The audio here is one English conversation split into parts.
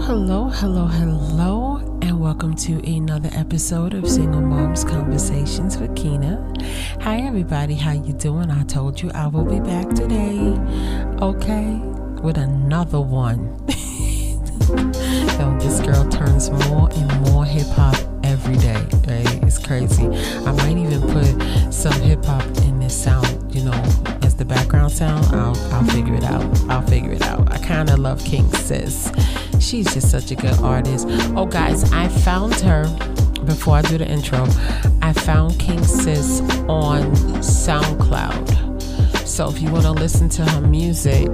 Hello, hello, hello, and welcome to another episode of Single Moms Conversations with Keyna. Hi, everybody. How you doing? I told you I will be back today. Okay, with another one. Yo, this girl turns more and more hip hop every day. Right? It's crazy. I might even put some hip hop in this sound. You know, the background sound. I'll I'll figure it out. I'll figure it out. I kind of love King Sis. She's just such a good artist. Oh, guys, I found her before I do the intro. I found King Sis on SoundCloud. So if you want to listen to her music,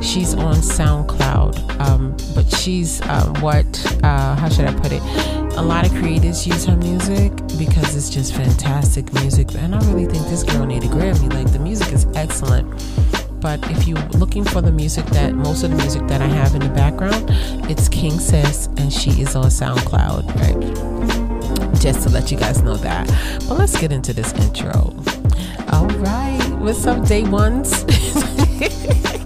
she's on SoundCloud. Um, but she's uh, what? Uh, how should I put it? A lot of creators use her music because it's just fantastic music. And I really think this girl need a Grammy. Like the music is excellent but if you're looking for the music that most of the music that I have in the background, it's King Sis, and she is on SoundCloud, right? Just to let you guys know that. But let's get into this intro. All right, what's up, day ones?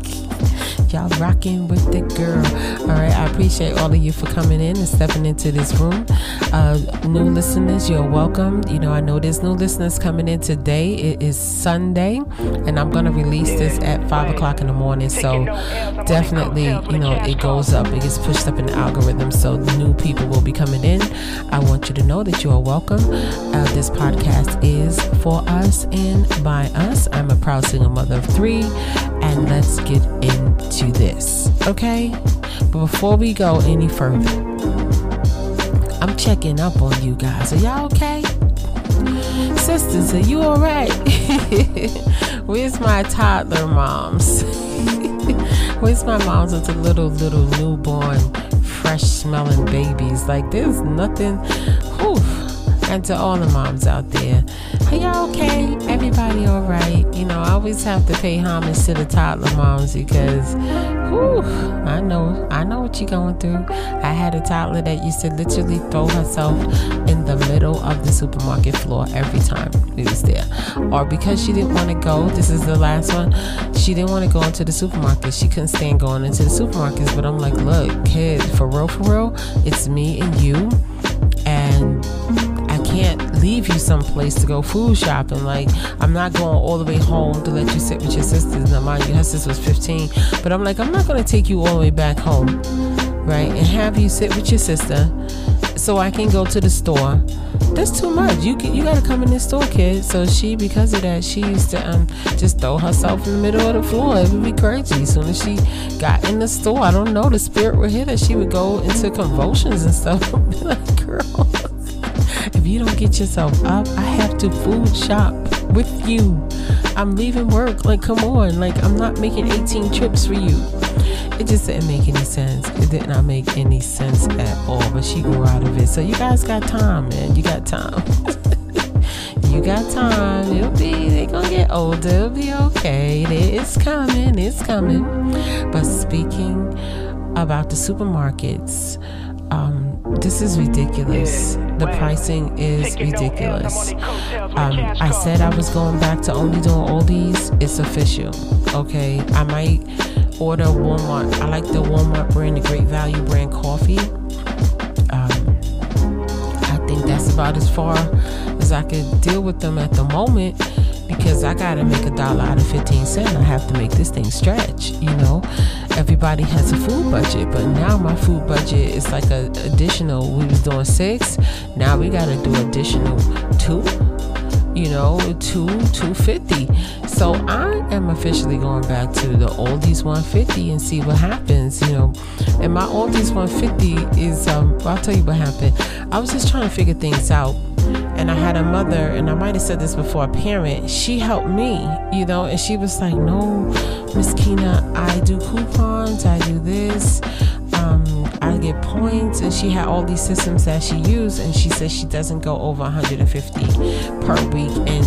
Y'all rocking with the girl. All right, I appreciate all of you for coming in and stepping into this room. Uh, new listeners, you're welcome. You know, I know there's new listeners coming in today. It is Sunday, and I'm going to release this at 5 o'clock in the morning. So definitely, you know, it goes up, it gets pushed up in the algorithm. So new people will be coming in. I want you to know that you are welcome. Uh, this podcast is for us and by us. I'm a proud single mother of three, and let's get into this, okay? But before we go any further, I'm checking up on you guys. Are y'all okay? Sisters, are you alright? Where's my toddler moms? Where's my moms with the little, little newborn, fresh smelling babies? Like, there's nothing. Whew. And to all the moms out there, are y'all always have to pay homage to the toddler moms because, whew, I know, I know what you're going through. I had a toddler that used to literally throw herself in the middle of the supermarket floor every time we was there. Or because she didn't want to go, this is the last one, she didn't want to go into the supermarket. She couldn't stand going into the supermarkets. But I'm like, look, kid, for real, for real, it's me and you. Leave you someplace to go food shopping. Like, I'm not going all the way home to let you sit with your sisters. Now, mind you, her sister was 15. But I'm like, I'm not going to take you all the way back home, right? And have you sit with your sister so I can go to the store. That's too much. You you gotta come in this store, kid. So she, because of that, she used to um just throw herself in the middle of the floor. It would be crazy. As soon as she got in the store, I don't know, the spirit would hit her. She would go into convulsions and stuff. be like, girl if you don't get yourself up, I have to food shop with you. I'm leaving work. Like, come on. Like, I'm not making 18 trips for you. It just didn't make any sense. It did not make any sense at all. But she grew out of it. So you guys got time, man. You got time. you got time. It'll be, they gonna get older. It'll be okay. It's coming. It's coming. But speaking about the supermarkets, um, this is ridiculous. The pricing is ridiculous. Um, I said I was going back to only doing Aldi's. It's official. Okay, I might order Walmart. I like the Walmart brand, the Great Value brand coffee. Um, I think that's about as far as I could deal with them at the moment because I gotta make a dollar out of 15 cents. I have to make this thing stretch, you know. Everybody has a food budget, but now my food budget is like a additional. We was doing six, now we gotta do additional two. You know, two two fifty. So I am officially going back to the Aldi's 150 and see what happens. You know, and my Aldi's 150 is um. I'll tell you what happened. I was just trying to figure things out and I had a mother, and I might have said this before, a parent, she helped me, you know, and she was like, No, Miss Keyna, I do coupons, I do this, um, I get points, and she had all these systems that she used, and she said she doesn't go over 150 per week, and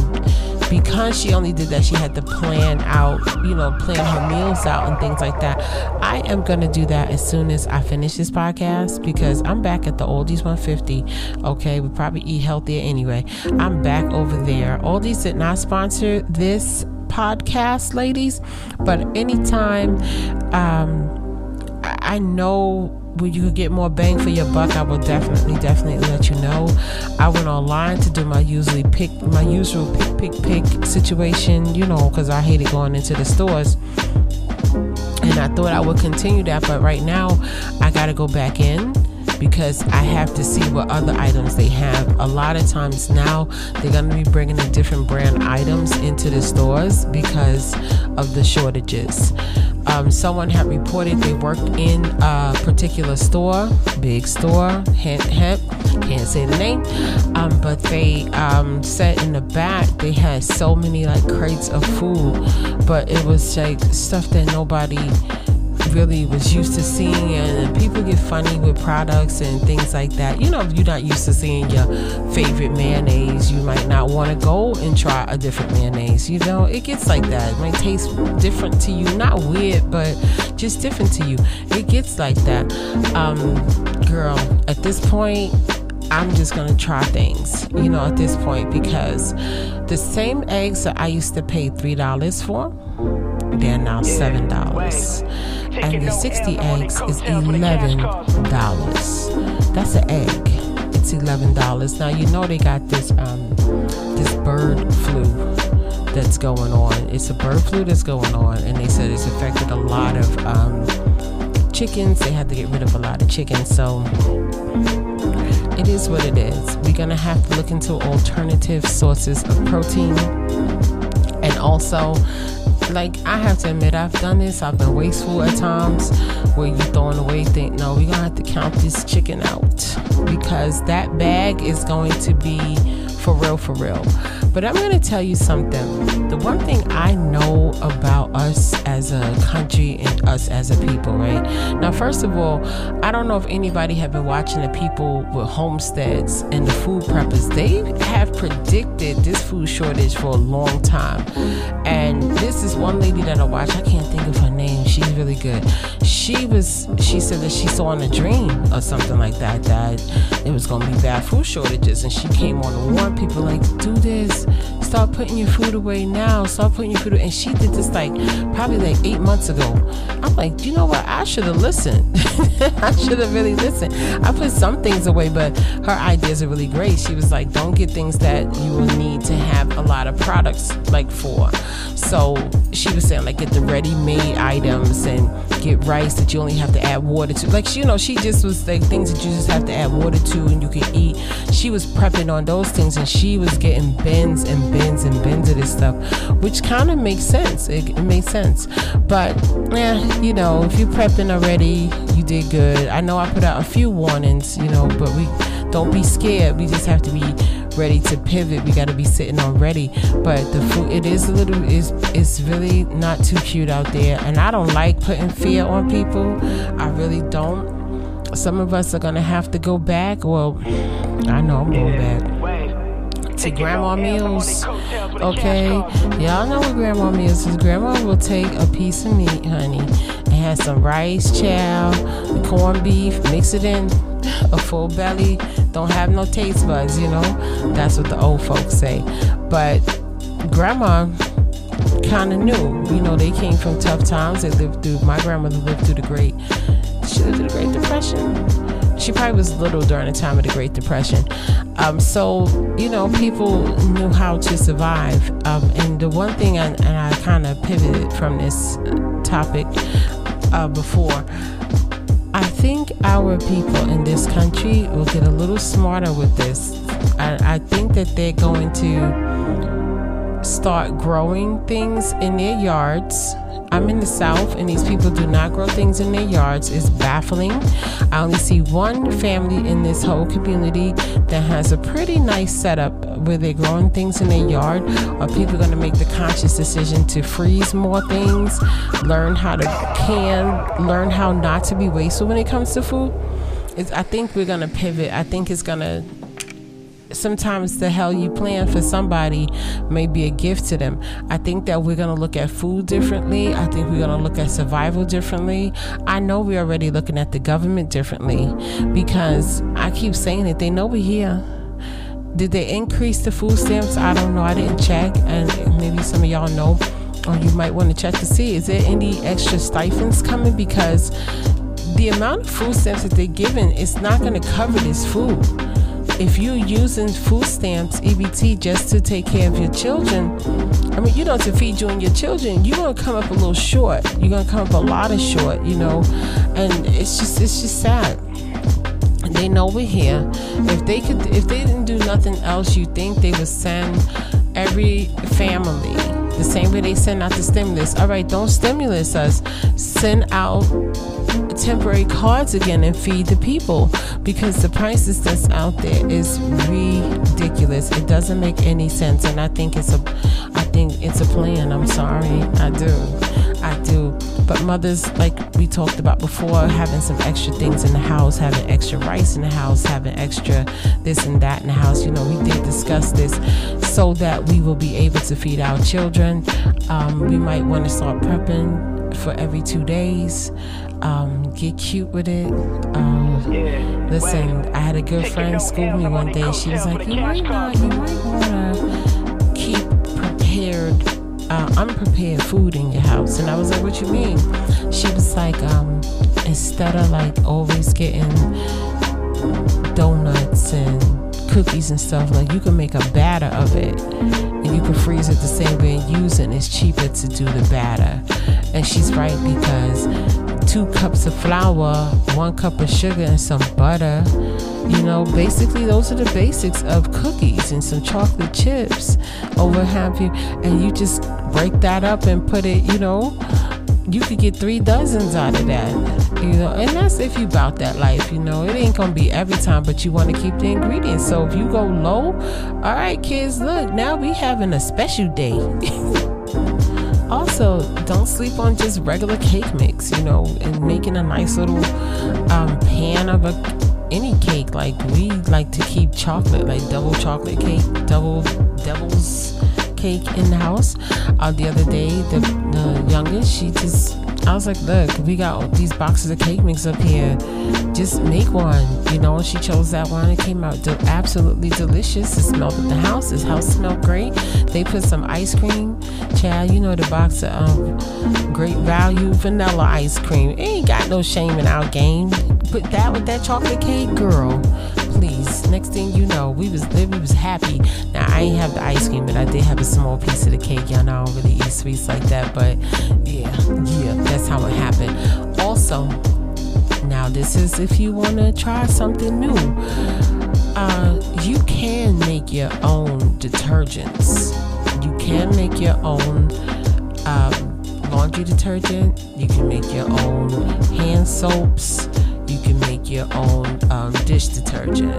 because she only did that, she had to plan out, you know, plan her meals out and things like that. I am going to do that as soon as I finish this podcast because I'm back at the Aldi's 150. Okay, we probably eat healthier anyway. I'm back over there. Aldi's did not sponsor this podcast, ladies, but anytime, um, I know where you could get more bang for your buck, I will definitely, definitely let you know. I went online to do my usually pick, my usual pick, pick, pick situation, you know, because I hated going into the stores. And I thought I would continue that, but right now I got to go back in because I have to see what other items they have. A lot of times now they're going to be bringing in different brand items into the stores because of the shortages. Um, someone had reported they worked in a particular store, big store, can't say the name, um, but they um, said in the back they had so many like crates of food, but it was like stuff that nobody really was used to seeing and people get funny with products and things like that. You know if you're not used to seeing your favorite mayonnaise you might not want to go and try a different mayonnaise you know? It gets like that. It might taste different to you. Not weird but just different to you. It gets like that. Um girl at this point I'm just gonna try things, you know, at this point because the same eggs that I used to pay three dollars for, they're now seven dollars and the 60 eggs is $11. That's an egg. It's $11. Now you know they got this um this bird flu that's going on. It's a bird flu that's going on and they said it's affected a lot of um chickens. They had to get rid of a lot of chickens. So it is what it is. We're gonna have to look into alternative sources of protein and also like I have to admit I've done this. I've been wasteful at times where you throwing away think no, we're gonna have to count this chicken out because that bag is going to be for real for real. But I'm gonna tell you something. The one thing I know about us as a country and us as a people, right? Now first of all, I don't know if anybody have been watching the people with homesteads and the food preppers. They have predicted this food shortage for a long time. And this is one lady that I watch. I can't think of her name. She's really good. She was she said that she saw in a dream or something like that that it was gonna be bad food shortages and she came on to warn people like do this start putting your food away now start putting your food away. and she did this like probably like eight months ago. I'm like you know what? I should have listened. I should have really listened. I put some things away but her ideas are really great. She was like don't get things that you will need to have a lot of products like for. So she was saying like get the ready-made items and get rice that you only have to add water to. Like you know she just was like things that you just have to add water to and you can eat. She was prepping on those things and she was getting bins and bins and bins of this stuff which kind of makes sense. It, it makes sense. But yeah you know if you're prepping already you did good. I know i put out a few warnings you know but we don't be scared. We just have to be ready to pivot. We got to be sitting on ready. But the food it is a little is it's really not too cute out there. And i don't like putting fear on people. I really don't. Some of us are gonna have to go back. Well i know i'm going back to grandma meals okay y'all know what grandma meals is grandma will take a piece of meat honey and have some rice chow corned beef mix it in a full belly don't have no taste buds, you know? That's what the old folks say. But grandma kind of knew, you know, they came from tough times. They lived through, my grandmother lived through the Great, she lived through the Great Depression. She probably was little during the time of the Great Depression. Um, so, you know, people knew how to survive. Um, and the one thing, I, and I kind of pivoted from this topic uh, before, I think our people in this country will get a little smarter with this. I, I think that they're going to start growing things in their yards I'm in the South and these people do not grow things in their yards. It's baffling. I only see one family in this whole community that has a pretty nice setup where they're growing things in their yard. Are people going to make the conscious decision to freeze more things, learn how to can, learn how not to be wasteful when it comes to food? It's, I think we're going to pivot. I think it's going to sometimes the hell you plan for somebody may be a gift to them. I think that we're going to look at food differently. I think we're going to look at survival differently. I know we're already looking at the government differently because I keep saying it. They know we're here. Did they increase the food stamps? I don't know. I didn't check. And maybe some of y'all know, or you might want to check to see is there any extra stipends coming? Because the amount of food stamps that they're giving is not going to cover this food. If you're using food stamps, EBT, just to take care of your children, I mean, you know, to feed you and your children, you're gonna come up a little short. You're gonna come up a lot of short, you know, and it's just, it's just sad. They know we're here. If they could, if they didn't do nothing else, you think they would send every family the same way they send out the stimulus. All right, don't stimulus us. Send out temporary cards again and feed the people because the prices that's out there is ridiculous. It doesn't make any sense, and I think it's a, I think it's a plan. I'm sorry, I do, I do. But mothers, like we talked about before, having some extra things in the house, having extra rice in the house, having extra this and that in the house. You know, we did discuss this so that we will be able to feed our children. Um, we might want to start prepping for every two days. Um, get cute with it. Um, listen, I had a good friend school me one day. She was like, "You might not, you might wanna keep prepared, uh, unprepared food in your house." And I was like, "What you mean?" She was like, um, "Instead of like always getting donuts and cookies and stuff, like you can make a batter of it." and you can freeze it the same way and use it and it's cheaper to do the batter and she's right because two cups of flour one cup of sugar and some butter you know basically those are the basics of cookies and some chocolate chips what have you and you just break that up and put it you know you could get three dozens out of that you know and that's if you bout that life you know it ain't gonna be every time but you want to keep the ingredients so if you go low all right kids look now we having a special day. Also don't sleep on just regular cake mix you know and making a nice little um, pan of a any cake like we like to keep chocolate like double chocolate cake double devil's cake in the house. Uh, the other day, the, the youngest, she just, I was like, look, we got these boxes of cake mix up here. Just make one, you know. She chose that one. It came out de- absolutely delicious. It smelled at the house. This house smelled great. They put some ice cream, Chad. You know the box of um, great value vanilla ice cream. ain't got no shame in our game. Put that with that chocolate cake, girl please. Next thing you know, we was we was happy. Now I ain't have the ice cream, but I did have a small piece of the cake. Y'all know I don't really eat sweets like that, but yeah, yeah, that's how it happened. Also, now this is if you want to try something new. Uh, you can make your own detergents. You can make your own um, laundry detergent. You can make your own hand soaps you can make your own um, dish detergent.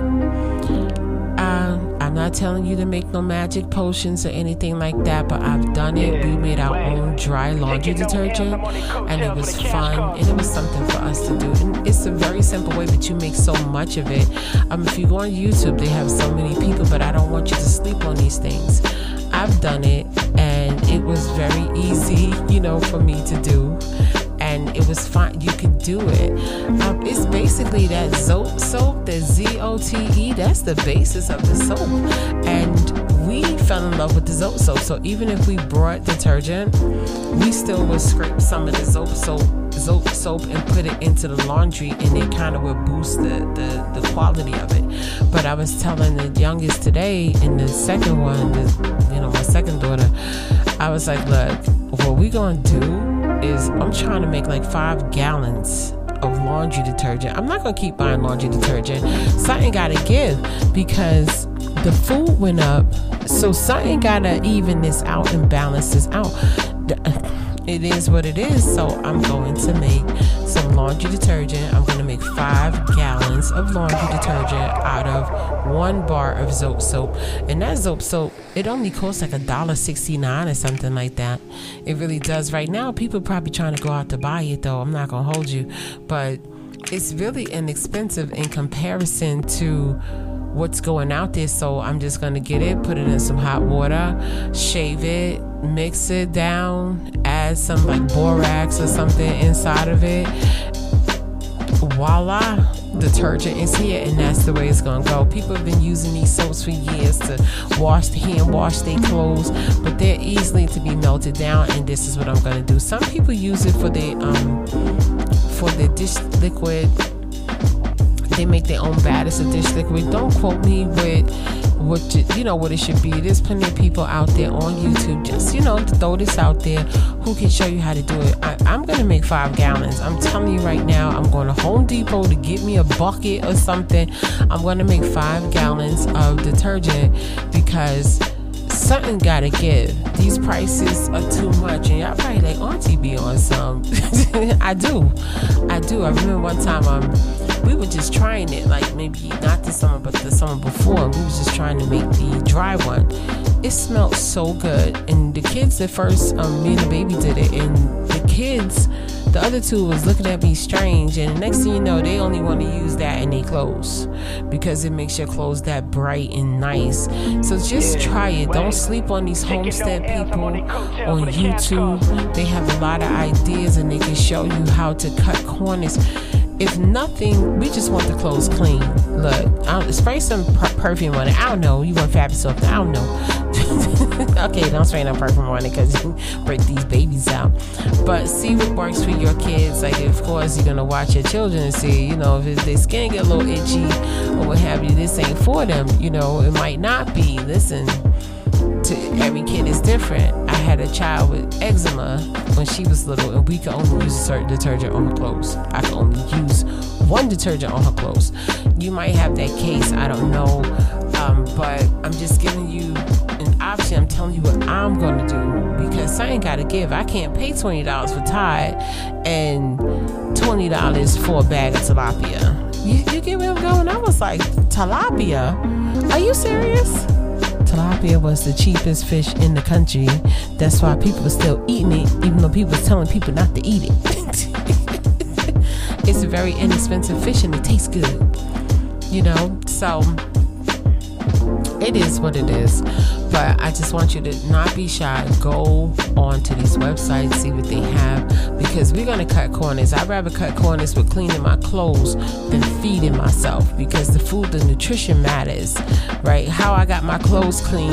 Um, I'm not telling you to make no magic potions or anything like that, but I've done it. We made our own dry laundry detergent, and it was fun, and it was something for us to do. And it's a very simple way, but you make so much of it. Um, if you go on YouTube, they have so many people, but I don't want you to sleep on these things. I've done it, and it was very easy, you know, for me to do and it was fine. You could do it. Um, it's basically that Zote soap, the Z O T E. That's the basis of the soap, and we fell in love with the Zote soap. So even if we brought detergent, we still would scrape some of the Zote soap, Zote soap, and put it into the laundry, and it kind of would boost the, the the quality of it. But I was telling the youngest today, and the second one, the, you know, my second daughter, I was like, look, what we gonna do is I'm trying to make like five gallons of laundry detergent. I'm not gonna keep buying laundry detergent. Something gotta give because the food went up. So something gotta even this out and balance this out it is what it is. So I'm going to make some laundry detergent. I'm going to make five gallons of laundry detergent out of one bar of Zote soap. And that Zote soap, it only costs like a dollar sixty nine or something like that. It really does. Right now, people probably trying to go out to buy it though. I'm not gonna hold you, but it's really inexpensive in comparison to what's going out there. So I'm just gonna get it, put it in some hot water, shave it, mix it down, add some like borax or something inside of it. Voila, detergent is here, and that's the way it's gonna go. People have been using these soaps for years to wash, the hand wash their clothes, but they're easily to be melted down. And this is what I'm gonna do. Some people use it for their um for their dish liquid. They make their own batters of dish liquid. Don't quote me with what you, you know what it should be. There's plenty of people out there on YouTube. Just you know, throw this out there, who can show you how to do it. I, I'm gonna make five gallons. I'm telling you right now. I'm going to Home Depot to get me a bucket or something. I'm gonna make five gallons of detergent because something gotta give. These prices are too much, and y'all probably like Auntie be on some. I do, I do. I remember one time um we were just trying it, like maybe not this summer, but the summer before. We was just trying to make the dry one. Smelled so good, and the kids at first, um, me and the baby did it, and the kids the other two was looking at me strange, and the next thing you know, they only want to use that in their clothes because it makes your clothes that bright and nice. So just try it. Don't sleep on these homestead people on YouTube. They have a lot of ideas and they can show you how to cut corners if nothing, we just want the clothes clean. Look, I'll spray some per- perfume on it. I don't know. You want fabric something? I don't know. okay, don't spray no perfume on it because you break these babies out. But see what works for your kids. Like, of course, you're gonna watch your children and see. You know, if their skin get a little itchy or what have you, this ain't for them. You know, it might not be. Listen to every kid is different. I had a child with eczema when she was little, and we could only use a certain detergent on her clothes. I could only use one detergent on her clothes. You might have that case, I don't know, um, but I'm just giving you an option. I'm telling you what I'm gonna do because I ain't gotta give. I can't pay twenty dollars for Tide and twenty dollars for a bag of tilapia. You, you get where I'm going? I was like, tilapia? Are you serious? Tilapia was the cheapest fish in the country. That's why people were still eating it, even though people was telling people not to eat it. it's a very inexpensive fish and it tastes good. You know, so it is what it is. But I just want you to not be shy. Go on to these websites, see what they have, because we're gonna cut corners. I'd rather cut corners with cleaning my clothes than feeding myself because the food, the nutrition matters, right? How I got my clothes clean,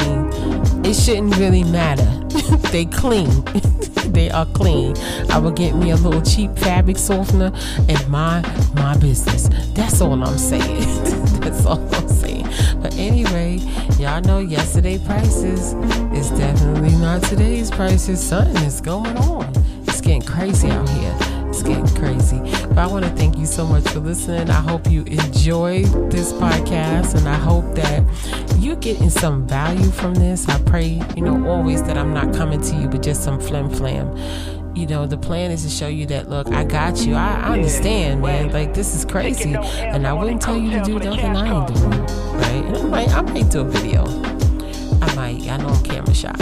it shouldn't really matter. they clean. they are clean. I will get me a little cheap fabric softener and mind my business. That's all I'm saying. That's all I'm. But anyway, y'all know yesterday prices is definitely not today's prices. Something is going on. It's getting crazy out here. It's getting crazy. But I want to thank you so much for listening. I hope you enjoy this podcast and I hope that you're getting some value from this. I pray, you know, always that I'm not coming to you with just some flim flam you know the plan is to show you that look i got you i, I understand man like this is crazy and i wouldn't tell you to do nothing i ain't doing and i might i might do a video i might i know i'm camera shy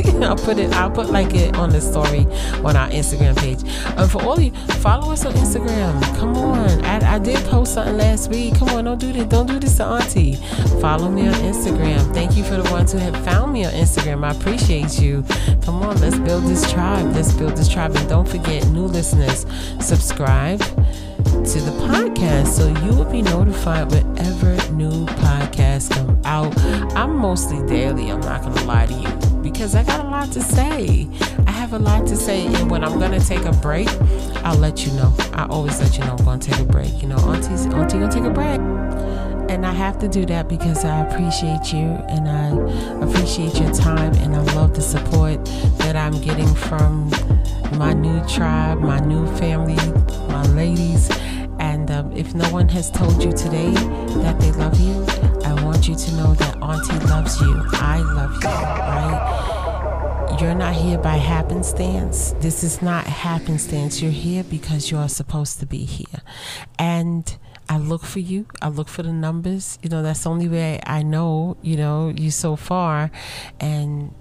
I'll put it. I'll put like it on the story on our Instagram page. And for all you, follow us on Instagram. Come on. I, I did post something last week. Come on, don't do this. Don't do this to Auntie. Follow me on Instagram. Thank you for the ones who have found me on Instagram. I appreciate you. Come on, let's build this tribe. Let's build this tribe. And don't forget, new listeners, subscribe to the podcast so you will be notified whenever new podcasts come out. I'm mostly daily, I'm not gonna lie to you because I got a lot to say. I have a lot to say, and when I'm gonna take a break, I'll let you know. I always let you know I'm gonna take a break. You know, Auntie's Auntie gonna take a break. And I have to do that because I appreciate you and I appreciate your time and I love the support that I'm getting from my new tribe, my new family, my ladies. And um, if no one has told you today that they love you, I want you to know that Auntie loves you. I love you, right? You're not here by happenstance. This is not happenstance. You're here because you're supposed to be here. And I look for you. I look for the numbers. You know, that's the only way I know, you know, you so far. And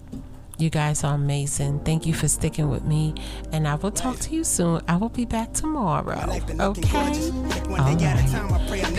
you guys are amazing. Thank you for sticking with me. And I will talk to you soon. I will be back tomorrow. Okay? All right.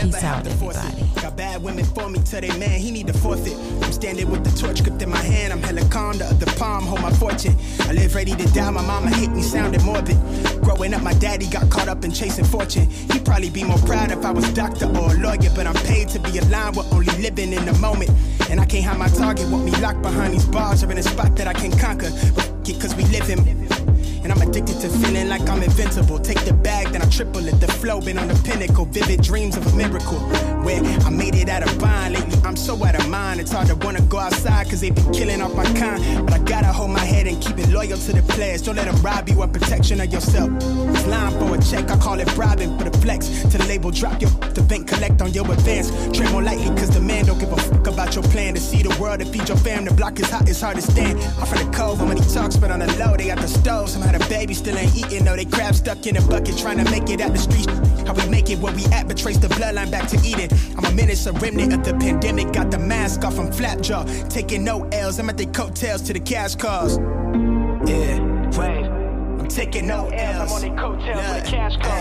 Peace out, everybody. Got bad women for me till they man, he need to forfeit. I'm standing with the torch gripped in my hand. I'm calm, the palm hold my fortune. I live ready to die. My mama hate me sounding morbid. Growing up, my daddy got caught up in chasing fortune. He'd probably be more proud if I was doctor or a lawyer, but I'm paid to be aligned with only living in the moment. And I can't hide my target, want me locked behind these bars or in a spot that I can conquer. But it, cause we live in. And I'm addicted to feeling like I'm invincible. Take the bag, then I triple it. The flow been on the pinnacle. Vivid dreams of a miracle. Where I made it out of bind. Lately, I'm so out of mind. It's hard to wanna go outside, cause they been killing off my kind. But I gotta hold my head and keep it loyal to the players. Don't let them rob you of protection of yourself. It's lying for a check, I call it bribing for the flex. To the label, drop your the bank, collect on your advance. Tread more lightly, cause the man don't give a fuck about your plan. To see the world, to feed your fam, the block is hot, it's hard to stand. I'm from the cove, I'm he talks, but on the low, they got the stove. Somehow the baby still ain't eating, though they crab stuck in a bucket, trying to make it out the streets. How we make it where we at, but trace the bloodline back to Eden. I'm a menace, a remnant of the pandemic. Got the mask off, I'm flat jaw. Taking no L's, I'm at the coattails to the cash cars. Yeah, taking no L's. I'm on their coattails with a cash car.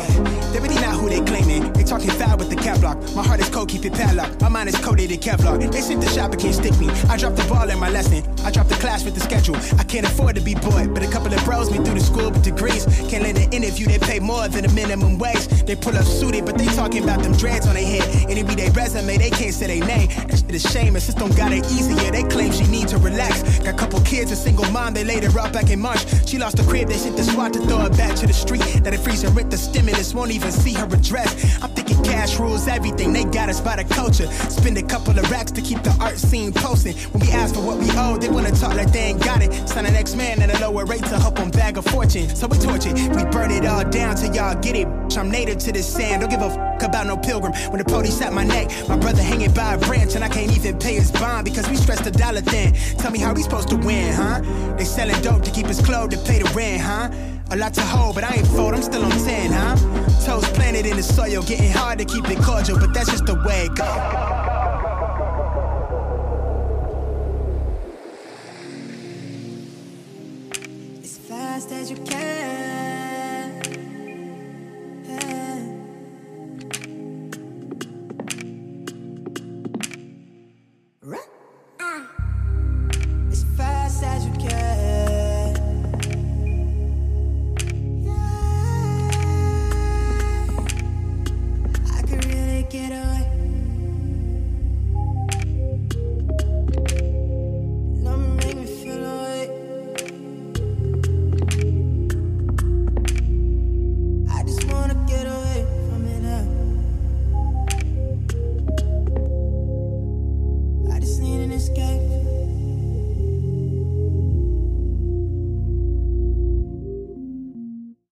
They really not who they claiming. They talking foul with the cap block. My heart is cold, keep it padlocked. My mind is coated in Kevlar. They sent the shop, but can't stick me. I dropped the ball in my lesson. I dropped the class with the schedule. I can't afford to be bored, but a couple of bros me through the school with degrees. Can't let an interview, they pay more than the minimum wage. They pull up suited, but they talking about them dreads on their head. And it be their resume, they can't say their name. That shit is shame. A system got it easier. They claim she need to relax. Got a couple kids, a single mom, they laid her up back in March. She lost the crib, they sent the SWAT to throw her back to the street. That it freeze and rent the stimulus, won't even see her address. I'm thinking cash rules everything. They got us by the culture. Spend a couple of racks to keep the art scene posting. When we ask for what we owe, they wanna talk like they ain't got it. Sign an next man at a lower rate to help them bag a fortune. So we torch it, we burn it all down till y'all get it. I'm native to this sand, don't give a f about no pilgrim. When the police at my neck, my brother hanging by a branch, and I can't even pay his bond because we stressed the dollar thin. Tell me how we supposed to win, huh? They selling dope to keep us clothed to pay the rent, huh? A lot to hold, but I ain't fold, I'm still on 10, huh? Toes planted in the soil, getting hard to keep it cordial, but that's just the way it go.